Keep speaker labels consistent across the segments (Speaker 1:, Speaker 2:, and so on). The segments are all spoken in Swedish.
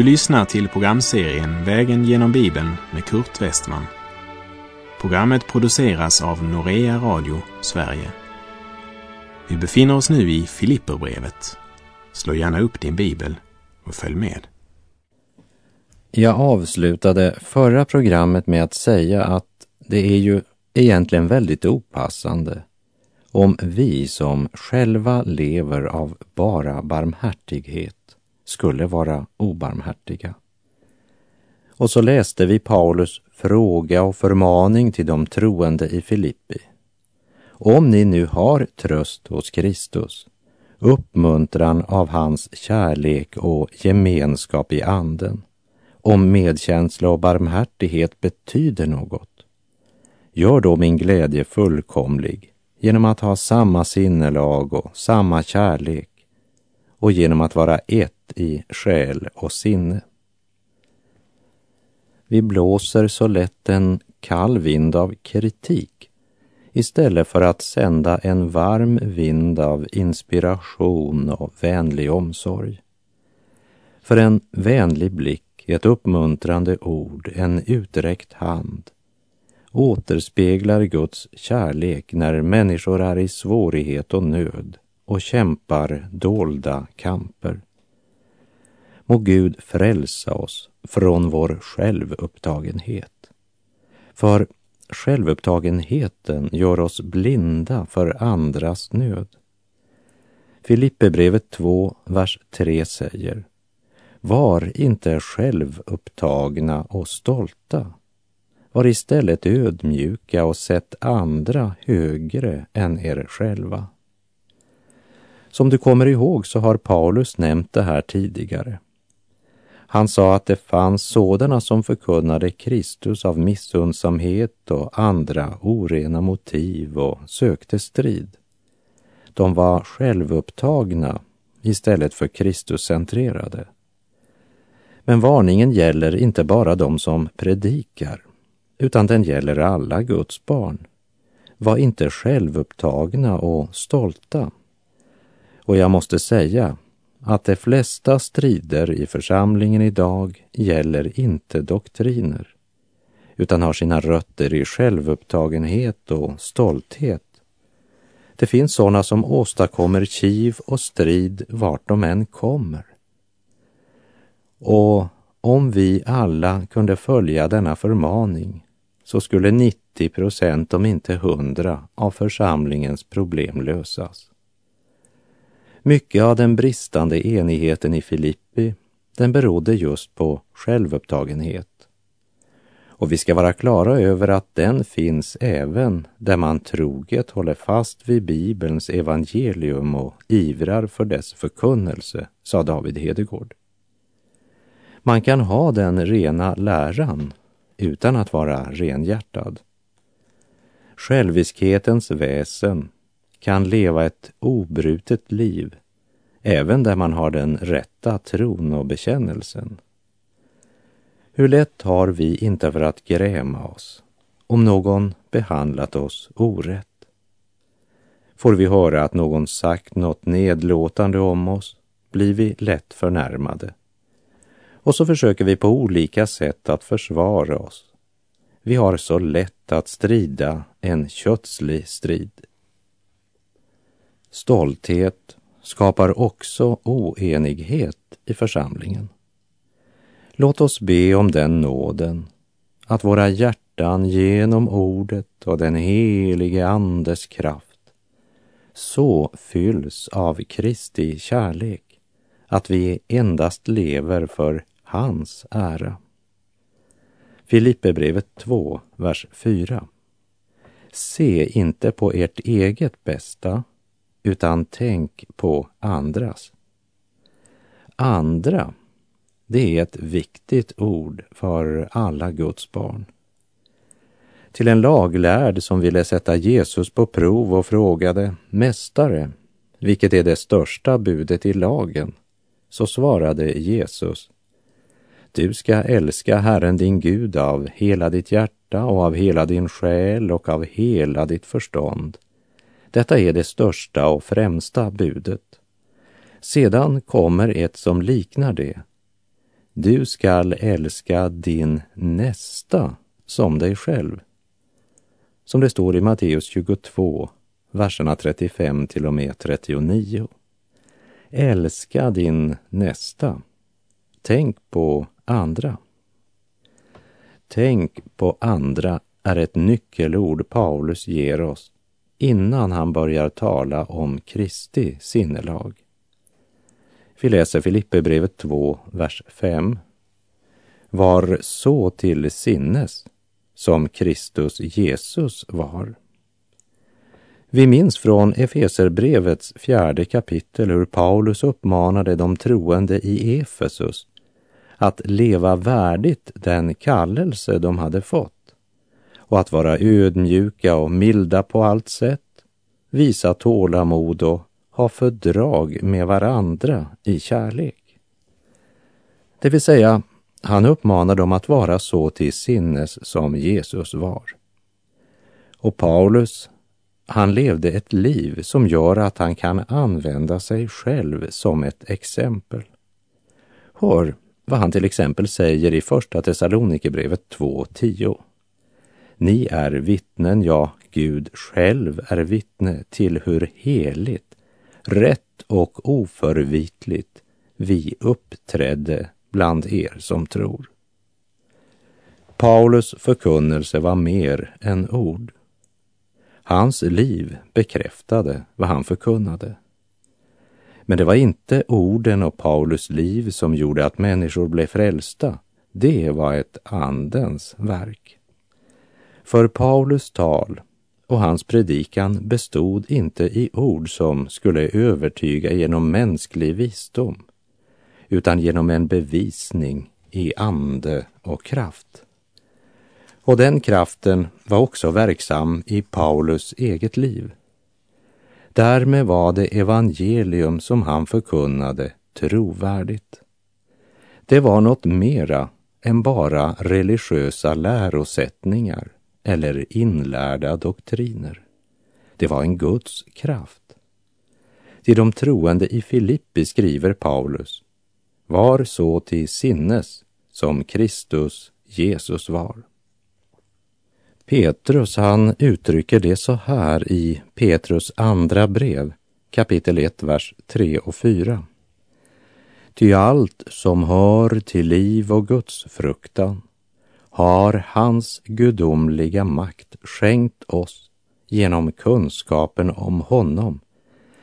Speaker 1: Du lyssnar till programserien Vägen genom Bibeln med Kurt Westman. Programmet produceras av Norea Radio Sverige. Vi befinner oss nu i Filipperbrevet. Slå gärna upp din bibel och följ med.
Speaker 2: Jag avslutade förra programmet med att säga att det är ju egentligen väldigt opassande om vi som själva lever av bara barmhärtighet skulle vara obarmhärtiga. Och så läste vi Paulus fråga och förmaning till de troende i Filippi. Om ni nu har tröst hos Kristus, uppmuntran av hans kärlek och gemenskap i anden, om medkänsla och barmhärtighet betyder något, gör då min glädje fullkomlig genom att ha samma sinnelag och samma kärlek och genom att vara ett i själ och sinne. Vi blåser så lätt en kall vind av kritik istället för att sända en varm vind av inspiration och vänlig omsorg. För en vänlig blick, ett uppmuntrande ord, en uträckt hand återspeglar Guds kärlek när människor är i svårighet och nöd och kämpar dolda kamper. Må Gud frälsa oss från vår självupptagenhet. För självupptagenheten gör oss blinda för andras nöd. Filipperbrevet 2, vers 3 säger Var inte självupptagna och stolta. Var istället ödmjuka och sätt andra högre än er själva. Som du kommer ihåg så har Paulus nämnt det här tidigare. Han sa att det fanns sådana som förkunnade Kristus av missundsamhet och andra orena motiv och sökte strid. De var självupptagna istället för Kristuscentrerade. Men varningen gäller inte bara de som predikar, utan den gäller alla Guds barn. Var inte självupptagna och stolta. Och jag måste säga att de flesta strider i församlingen idag gäller inte doktriner utan har sina rötter i självupptagenhet och stolthet. Det finns sådana som åstadkommer kiv och strid vart de än kommer. Och om vi alla kunde följa denna förmaning så skulle 90 procent, om inte 100, av församlingens problem lösas. Mycket av den bristande enigheten i Filippi, den berodde just på självupptagenhet. Och vi ska vara klara över att den finns även där man troget håller fast vid Bibelns evangelium och ivrar för dess förkunnelse, sa David Hedegård. Man kan ha den rena läran utan att vara renhjärtad. Själviskhetens väsen kan leva ett obrutet liv, även där man har den rätta tron och bekännelsen. Hur lätt har vi inte för att gräma oss om någon behandlat oss orätt? Får vi höra att någon sagt något nedlåtande om oss blir vi lätt förnärmade. Och så försöker vi på olika sätt att försvara oss. Vi har så lätt att strida en kötslig strid. Stolthet skapar också oenighet i församlingen. Låt oss be om den nåden att våra hjärtan genom ordet och den helige Andes kraft så fylls av Kristi kärlek att vi endast lever för hans ära. Filipperbrevet 2, vers 4. Se inte på ert eget bästa utan tänk på andras. Andra, det är ett viktigt ord för alla Guds barn. Till en laglärd som ville sätta Jesus på prov och frågade Mästare, vilket är det största budet i lagen? Så svarade Jesus Du ska älska Herren din Gud av hela ditt hjärta och av hela din själ och av hela ditt förstånd detta är det största och främsta budet. Sedan kommer ett som liknar det. du skall älska din nästa som dig själv. Som det står i Matteus 22, verserna 35 till och med 39. Älska din nästa. Tänk på andra. Tänk på andra är ett nyckelord Paulus ger oss innan han börjar tala om Kristi sinnelag. Vi läser Filipperbrevet 2, vers 5. Var så till sinnes som Kristus Jesus var. Vi minns från Efeserbrevets fjärde kapitel hur Paulus uppmanade de troende i Efesus att leva värdigt den kallelse de hade fått och att vara ödmjuka och milda på allt sätt, visa tålamod och ha fördrag med varandra i kärlek. Det vill säga, han uppmanar dem att vara så till sinnes som Jesus var. Och Paulus, han levde ett liv som gör att han kan använda sig själv som ett exempel. Hör vad han till exempel säger i Första Thessalonikerbrevet 2.10. Ni är vittnen, ja, Gud själv är vittne till hur heligt, rätt och oförvitligt vi uppträdde bland er som tror. Paulus förkunnelse var mer än ord. Hans liv bekräftade vad han förkunnade. Men det var inte orden och Paulus liv som gjorde att människor blev frälsta. Det var ett andens verk. För Paulus tal och hans predikan bestod inte i ord som skulle övertyga genom mänsklig visdom, utan genom en bevisning i ande och kraft. Och den kraften var också verksam i Paulus eget liv. Därmed var det evangelium som han förkunnade trovärdigt. Det var något mera än bara religiösa lärosättningar eller inlärda doktriner. Det var en Guds kraft. Till de troende i Filippi skriver Paulus, var så till sinnes som Kristus Jesus var. Petrus han uttrycker det så här i Petrus andra brev, kapitel 1, vers 3 och 4. Ty allt som hör till liv och Guds fruktan har hans gudomliga makt skänkt oss genom kunskapen om honom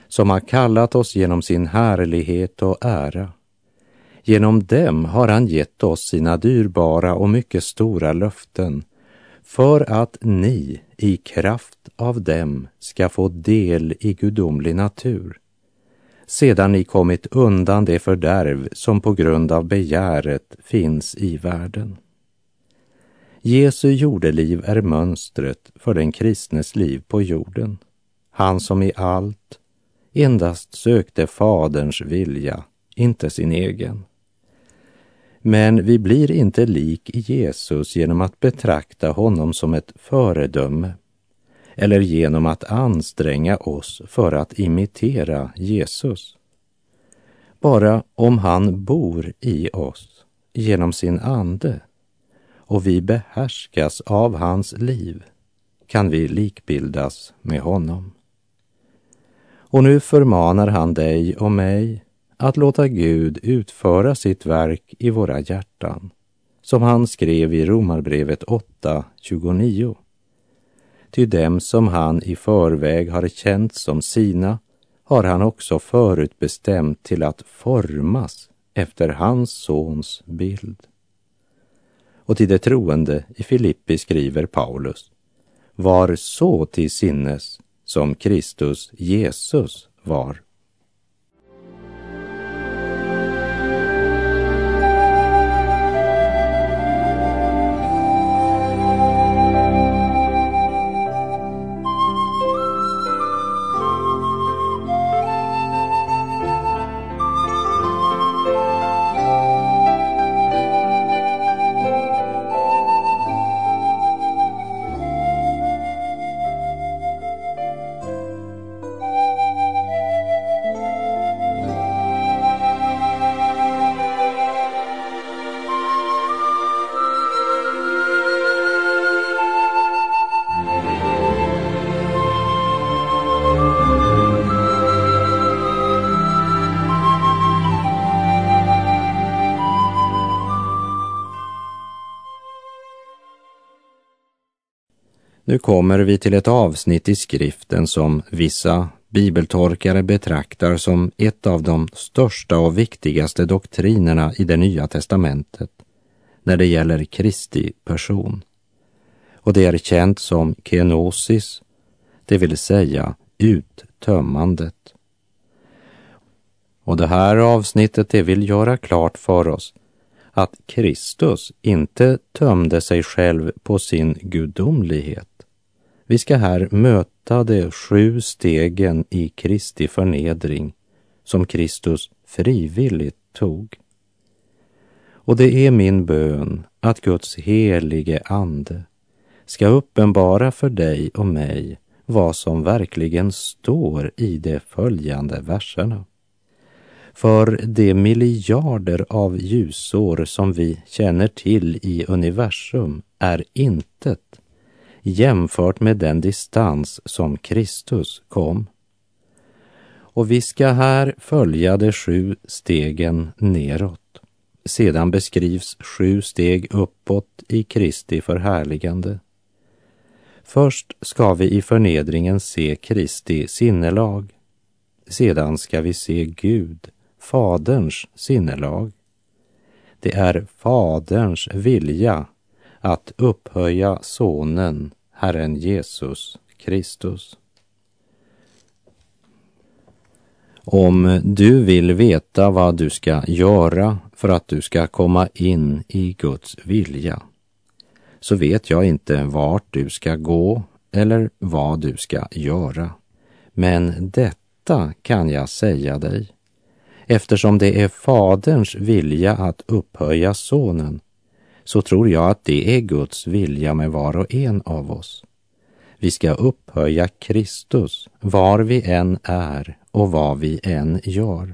Speaker 2: som har kallat oss genom sin härlighet och ära. Genom dem har han gett oss sina dyrbara och mycket stora löften för att ni i kraft av dem ska få del i gudomlig natur sedan ni kommit undan det fördärv som på grund av begäret finns i världen. Jesu jordeliv är mönstret för den kristnes liv på jorden. Han som i allt endast sökte Faderns vilja, inte sin egen. Men vi blir inte lik Jesus genom att betrakta honom som ett föredöme eller genom att anstränga oss för att imitera Jesus. Bara om han bor i oss genom sin ande och vi behärskas av hans liv kan vi likbildas med honom. Och nu förmanar han dig och mig att låta Gud utföra sitt verk i våra hjärtan, som han skrev i Romarbrevet 8.29. Ty dem som han i förväg har känt som sina har han också förutbestämt till att formas efter hans sons bild. Och till de troende i Filippi skriver Paulus, var så till sinnes som Kristus Jesus var. Nu kommer vi till ett avsnitt i skriften som vissa bibeltorkare betraktar som ett av de största och viktigaste doktrinerna i det nya testamentet när det gäller Kristi person. Och det är känt som kenosis, det vill säga uttömmandet. Och det här avsnittet det vill göra klart för oss att Kristus inte tömde sig själv på sin gudomlighet. Vi ska här möta de sju stegen i Kristi förnedring som Kristus frivilligt tog. Och det är min bön att Guds helige Ande ska uppenbara för dig och mig vad som verkligen står i de följande verserna. För de miljarder av ljusår som vi känner till i universum är intet jämfört med den distans som Kristus kom. Och vi ska här följa de sju stegen neråt. Sedan beskrivs sju steg uppåt i Kristi förhärligande. Först ska vi i förnedringen se Kristi sinnelag. Sedan ska vi se Gud, Faderns sinnelag. Det är Faderns vilja att upphöja Sonen, Herren Jesus Kristus. Om du vill veta vad du ska göra för att du ska komma in i Guds vilja så vet jag inte vart du ska gå eller vad du ska göra. Men detta kan jag säga dig. Eftersom det är Faderns vilja att upphöja Sonen så tror jag att det är Guds vilja med var och en av oss. Vi ska upphöja Kristus var vi än är och vad vi än gör.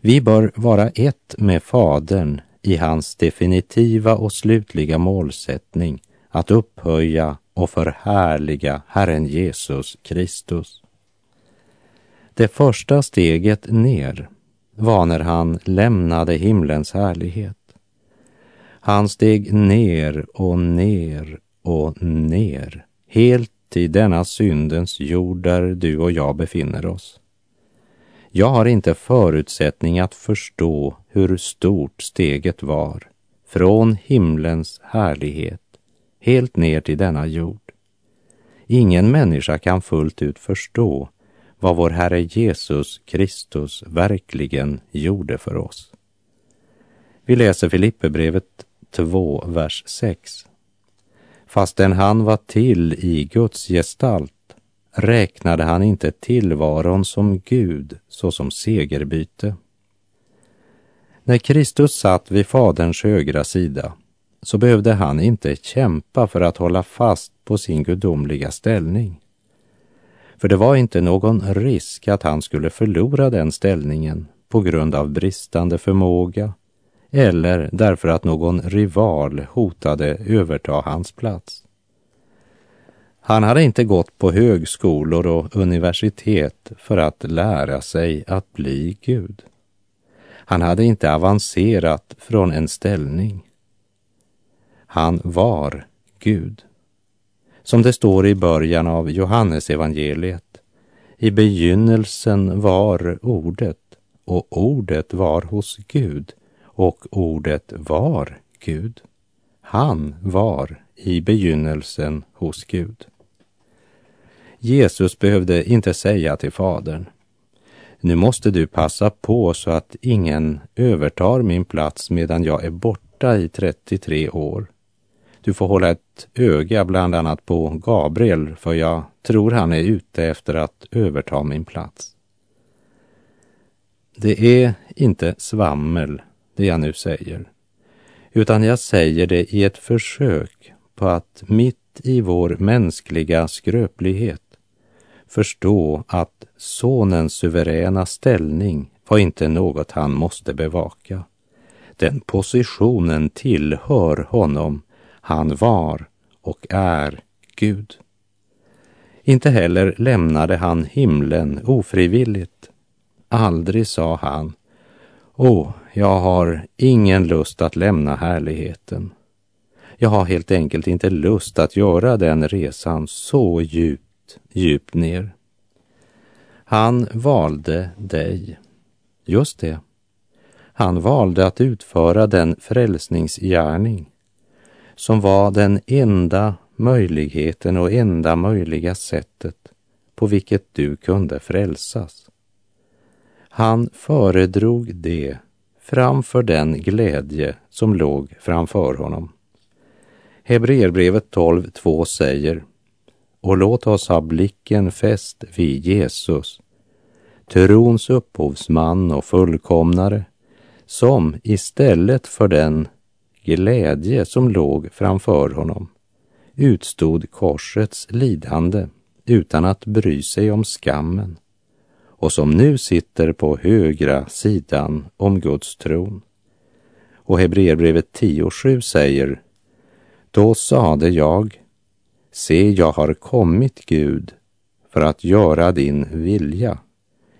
Speaker 2: Vi bör vara ett med Fadern i hans definitiva och slutliga målsättning att upphöja och förhärliga Herren Jesus Kristus. Det första steget ner var när han lämnade himlens härlighet. Han steg ner och ner och ner, helt till denna syndens jord där du och jag befinner oss. Jag har inte förutsättning att förstå hur stort steget var från himlens härlighet helt ner till denna jord. Ingen människa kan fullt ut förstå vad vår Herre Jesus Kristus verkligen gjorde för oss. Vi läser Filipperbrevet 2, vers 6. Fastän han var till i Guds gestalt räknade han inte tillvaron som Gud såsom segerbyte. När Kristus satt vid Faderns högra sida så behövde han inte kämpa för att hålla fast på sin gudomliga ställning. För det var inte någon risk att han skulle förlora den ställningen på grund av bristande förmåga eller därför att någon rival hotade överta hans plats. Han hade inte gått på högskolor och universitet för att lära sig att bli Gud. Han hade inte avancerat från en ställning. Han var Gud. Som det står i början av Johannesevangeliet. I begynnelsen var ordet och ordet var hos Gud och ordet var Gud. Han var i begynnelsen hos Gud. Jesus behövde inte säga till Fadern, nu måste du passa på så att ingen övertar min plats medan jag är borta i 33 år. Du får hålla ett öga bland annat på Gabriel, för jag tror han är ute efter att överta min plats. Det är inte svammel, det jag nu säger, utan jag säger det i ett försök på att mitt i vår mänskliga skröplighet förstå att sonens suveräna ställning var inte något han måste bevaka. Den positionen tillhör honom. Han var och är Gud. Inte heller lämnade han himlen ofrivilligt. Aldrig sa han, Åh, jag har ingen lust att lämna härligheten. Jag har helt enkelt inte lust att göra den resan så djupt, djupt ner. Han valde dig. Just det. Han valde att utföra den frälsningsgärning som var den enda möjligheten och enda möjliga sättet på vilket du kunde frälsas. Han föredrog det framför den glädje som låg framför honom. Hebreerbrevet 12.2 säger och låt oss ha blicken fäst vid Jesus, trons upphovsman och fullkomnare, som istället för den glädje som låg framför honom utstod korsets lidande utan att bry sig om skammen och som nu sitter på högra sidan om Guds tron. Och Hebreerbrevet 10.7 säger Då sade jag Se, jag har kommit, Gud, för att göra din vilja.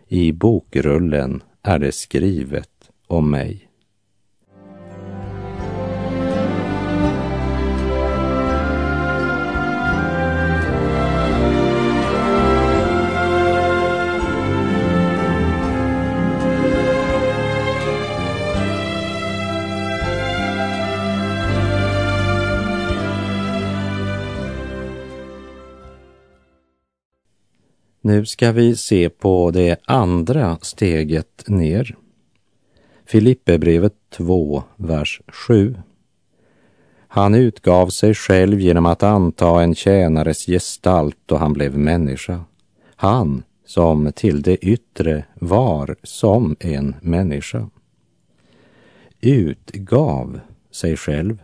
Speaker 2: I bokrullen är det skrivet om mig. Nu ska vi se på det andra steget ner. Filipperbrevet 2, vers 7. Han utgav sig själv genom att anta en tjänares gestalt och han blev människa. Han som till det yttre var som en människa. Utgav sig själv.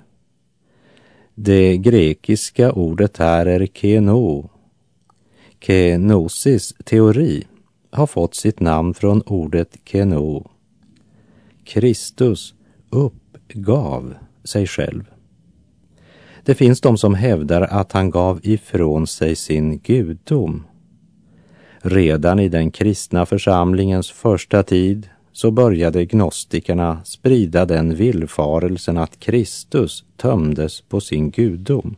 Speaker 2: Det grekiska ordet här är keno Kenosis teori har fått sitt namn från ordet keno. Kristus uppgav sig själv. Det finns de som hävdar att han gav ifrån sig sin gudom. Redan i den kristna församlingens första tid så började gnostikerna sprida den villfarelsen att Kristus tömdes på sin gudom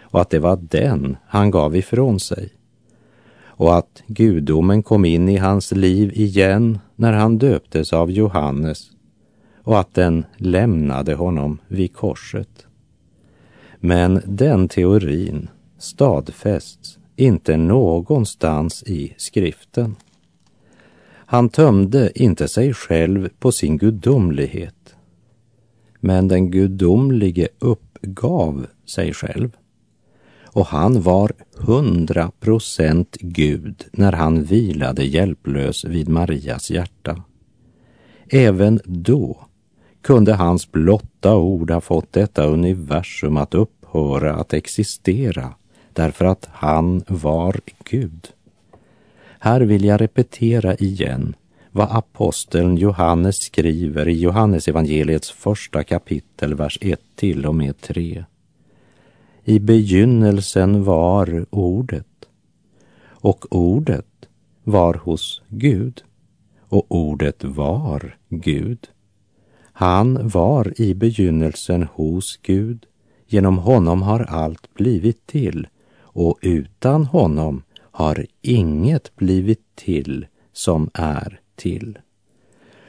Speaker 2: och att det var den han gav ifrån sig och att gudomen kom in i hans liv igen när han döptes av Johannes och att den lämnade honom vid korset. Men den teorin stadfästs inte någonstans i skriften. Han tömde inte sig själv på sin gudomlighet, men den gudomlige uppgav sig själv och han var hundra procent Gud när han vilade hjälplös vid Marias hjärta. Även då kunde hans blotta ord ha fått detta universum att upphöra att existera därför att han var Gud. Här vill jag repetera igen vad aposteln Johannes skriver i Johannesevangeliets första kapitel, vers 1 till och med 3. I begynnelsen var ordet och ordet var hos Gud och ordet var Gud. Han var i begynnelsen hos Gud. Genom honom har allt blivit till och utan honom har inget blivit till som är till.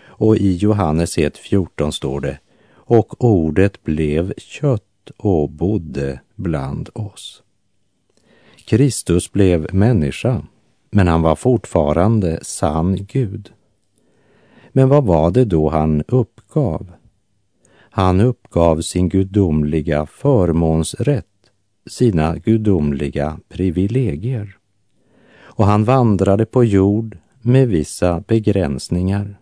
Speaker 2: Och i Johannes 1.14 står det, och ordet blev kött och bodde bland oss. Kristus blev människa, men han var fortfarande sann Gud. Men vad var det då han uppgav? Han uppgav sin gudomliga förmånsrätt, sina gudomliga privilegier. Och han vandrade på jord med vissa begränsningar.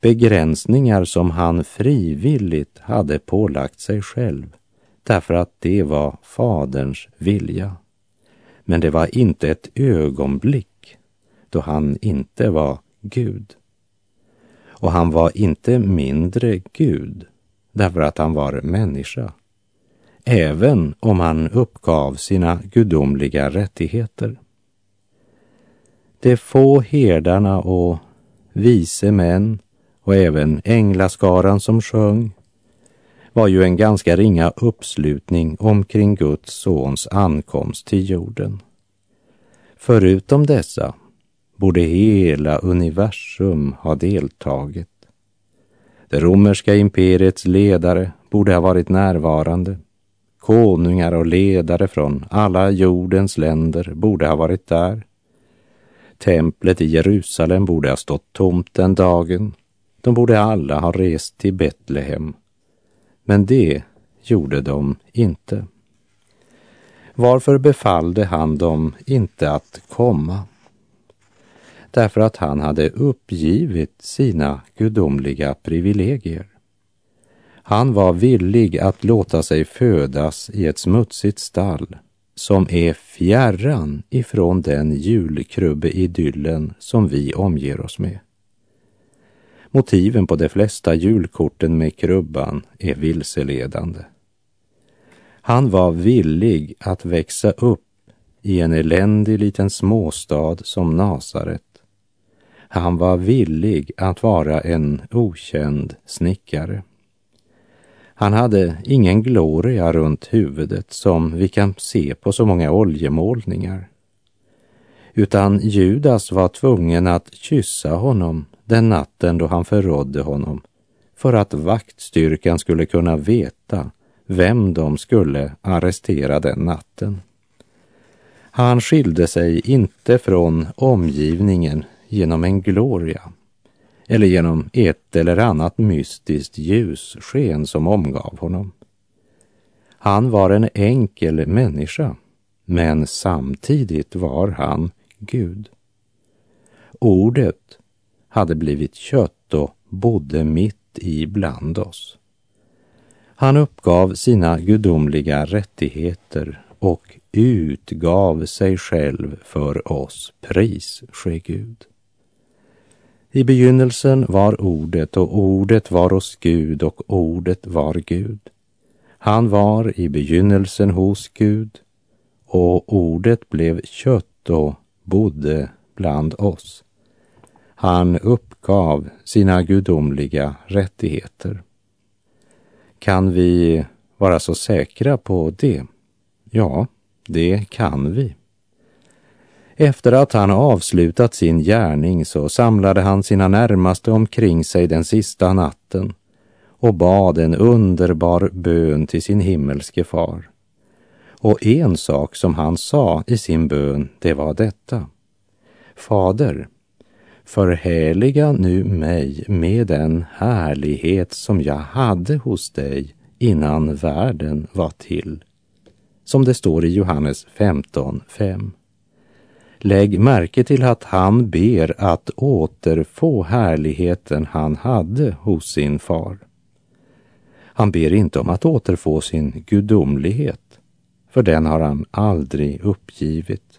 Speaker 2: Begränsningar som han frivilligt hade pålagt sig själv därför att det var Faderns vilja. Men det var inte ett ögonblick då han inte var Gud. Och han var inte mindre Gud därför att han var människa, även om han uppgav sina gudomliga rättigheter. De få herdarna och vise män och även änglaskaran som sjöng var ju en ganska ringa uppslutning omkring Guds sons ankomst till jorden. Förutom dessa borde hela universum ha deltagit. Det romerska imperiets ledare borde ha varit närvarande. Konungar och ledare från alla jordens länder borde ha varit där. Templet i Jerusalem borde ha stått tomt den dagen. De borde alla ha rest till Betlehem. Men det gjorde de inte. Varför befallde han dem inte att komma? Därför att han hade uppgivit sina gudomliga privilegier. Han var villig att låta sig födas i ett smutsigt stall som är fjärran ifrån den julkrubbeidyllen som vi omger oss med. Motiven på de flesta julkorten med krubban är vilseledande. Han var villig att växa upp i en eländig liten småstad som Nasaret. Han var villig att vara en okänd snickare. Han hade ingen gloria runt huvudet som vi kan se på så många oljemålningar. Utan Judas var tvungen att kyssa honom den natten då han förrådde honom för att vaktstyrkan skulle kunna veta vem de skulle arrestera den natten. Han skilde sig inte från omgivningen genom en gloria eller genom ett eller annat mystiskt ljussken som omgav honom. Han var en enkel människa, men samtidigt var han Gud. Ordet hade blivit kött och bodde mitt ibland oss. Han uppgav sina gudomliga rättigheter och utgav sig själv för oss. Pris ske Gud. I begynnelsen var ordet och ordet var hos Gud och ordet var Gud. Han var i begynnelsen hos Gud och ordet blev kött och bodde bland oss. Han uppgav sina gudomliga rättigheter. Kan vi vara så säkra på det? Ja, det kan vi. Efter att han avslutat sin gärning så samlade han sina närmaste omkring sig den sista natten och bad en underbar bön till sin himmelske far. Och en sak som han sa i sin bön, det var detta. Fader, förhärliga nu mig med den härlighet som jag hade hos dig innan världen var till. Som det står i Johannes 15.5. Lägg märke till att han ber att återfå härligheten han hade hos sin far. Han ber inte om att återfå sin gudomlighet, för den har han aldrig uppgivit.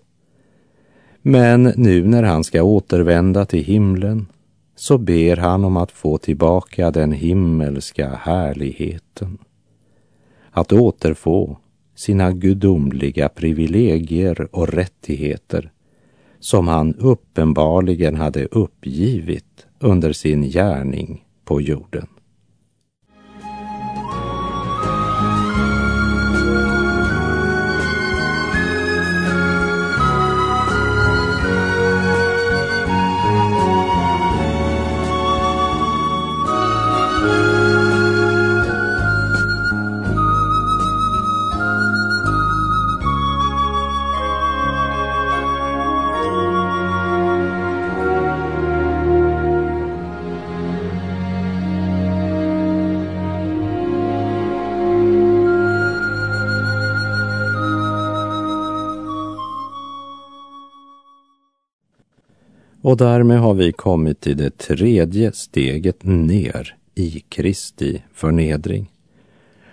Speaker 2: Men nu när han ska återvända till himlen så ber han om att få tillbaka den himmelska härligheten. Att återfå sina gudomliga privilegier och rättigheter som han uppenbarligen hade uppgivit under sin gärning på jorden. Och därmed har vi kommit till det tredje steget ner i Kristi förnedring.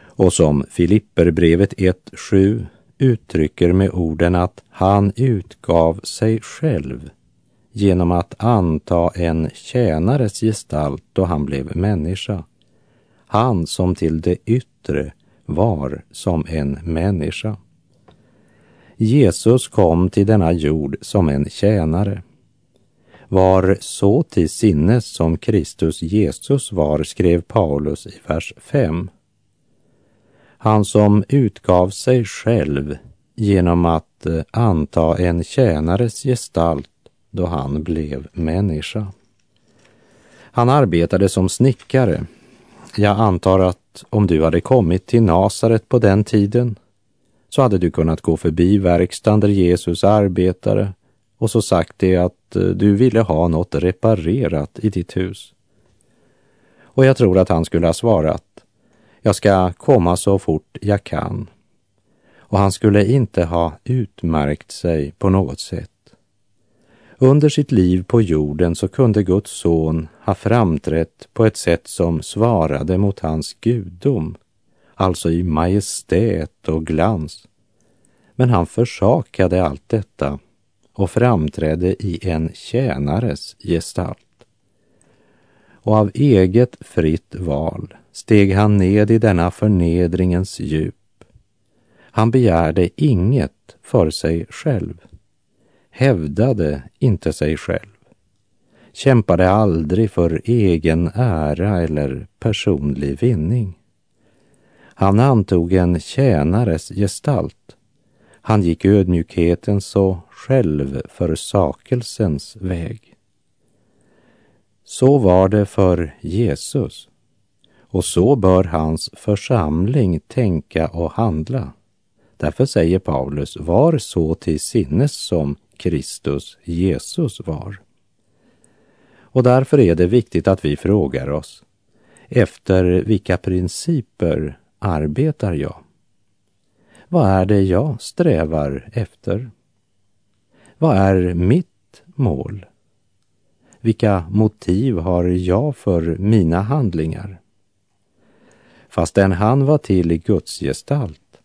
Speaker 2: Och som Filipperbrevet 1.7 uttrycker med orden att han utgav sig själv genom att anta en tjänares gestalt då han blev människa. Han som till det yttre var som en människa. Jesus kom till denna jord som en tjänare var så till sinnes som Kristus Jesus var, skrev Paulus i vers 5. Han som utgav sig själv genom att eh, anta en tjänares gestalt då han blev människa. Han arbetade som snickare. Jag antar att om du hade kommit till Nasaret på den tiden så hade du kunnat gå förbi verkstaden där Jesus arbetade och så sagt det att eh, du ville ha något reparerat i ditt hus. Och jag tror att han skulle ha svarat, jag ska komma så fort jag kan. Och han skulle inte ha utmärkt sig på något sätt. Under sitt liv på jorden så kunde Guds son ha framträtt på ett sätt som svarade mot hans gudom, alltså i majestät och glans. Men han försakade allt detta och framträdde i en tjänares gestalt. Och av eget fritt val steg han ned i denna förnedringens djup. Han begärde inget för sig själv, hävdade inte sig själv, kämpade aldrig för egen ära eller personlig vinning. Han antog en tjänares gestalt. Han gick ödmjukhetens och självförsakelsens väg. Så var det för Jesus och så bör hans församling tänka och handla. Därför säger Paulus, var så till sinnes som Kristus Jesus var. Och därför är det viktigt att vi frågar oss, efter vilka principer arbetar jag? Vad är det jag strävar efter? Vad är mitt mål? Vilka motiv har jag för mina handlingar? Fastän han var till i Guds gestalt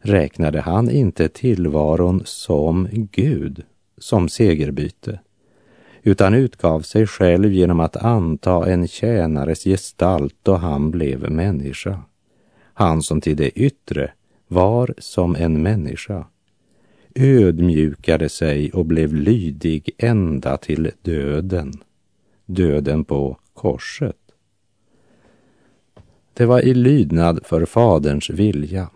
Speaker 2: räknade han inte tillvaron som Gud, som segerbyte, utan utgav sig själv genom att anta en tjänares gestalt då han blev människa. Han som till det yttre var som en människa, ödmjukade sig och blev lydig ända till döden, döden på korset. Det var i lydnad för Faderns vilja.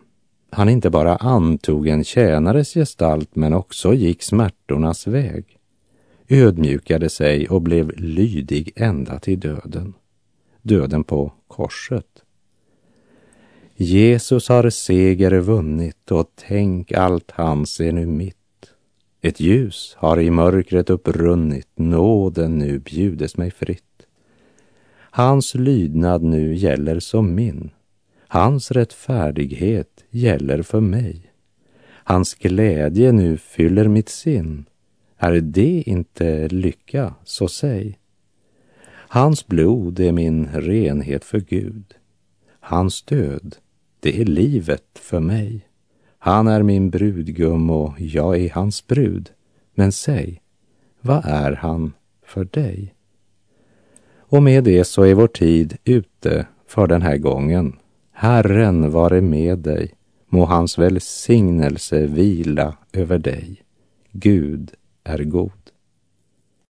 Speaker 2: Han inte bara antog en tjänares gestalt men också gick smärtornas väg, ödmjukade sig och blev lydig ända till döden, döden på korset. Jesus har seger vunnit och tänk allt hans är nu mitt. Ett ljus har i mörkret upprunnit, nåden nu bjudes mig fritt. Hans lydnad nu gäller som min. Hans rättfärdighet gäller för mig. Hans glädje nu fyller mitt sinn. Är det inte lycka, så säg. Hans blod är min renhet för Gud. Hans död, det är livet för mig. Han är min brudgum och jag är hans brud. Men säg, vad är han för dig? Och med det så är vår tid ute för den här gången. Herren vare med dig. Må hans välsignelse vila över dig. Gud är god.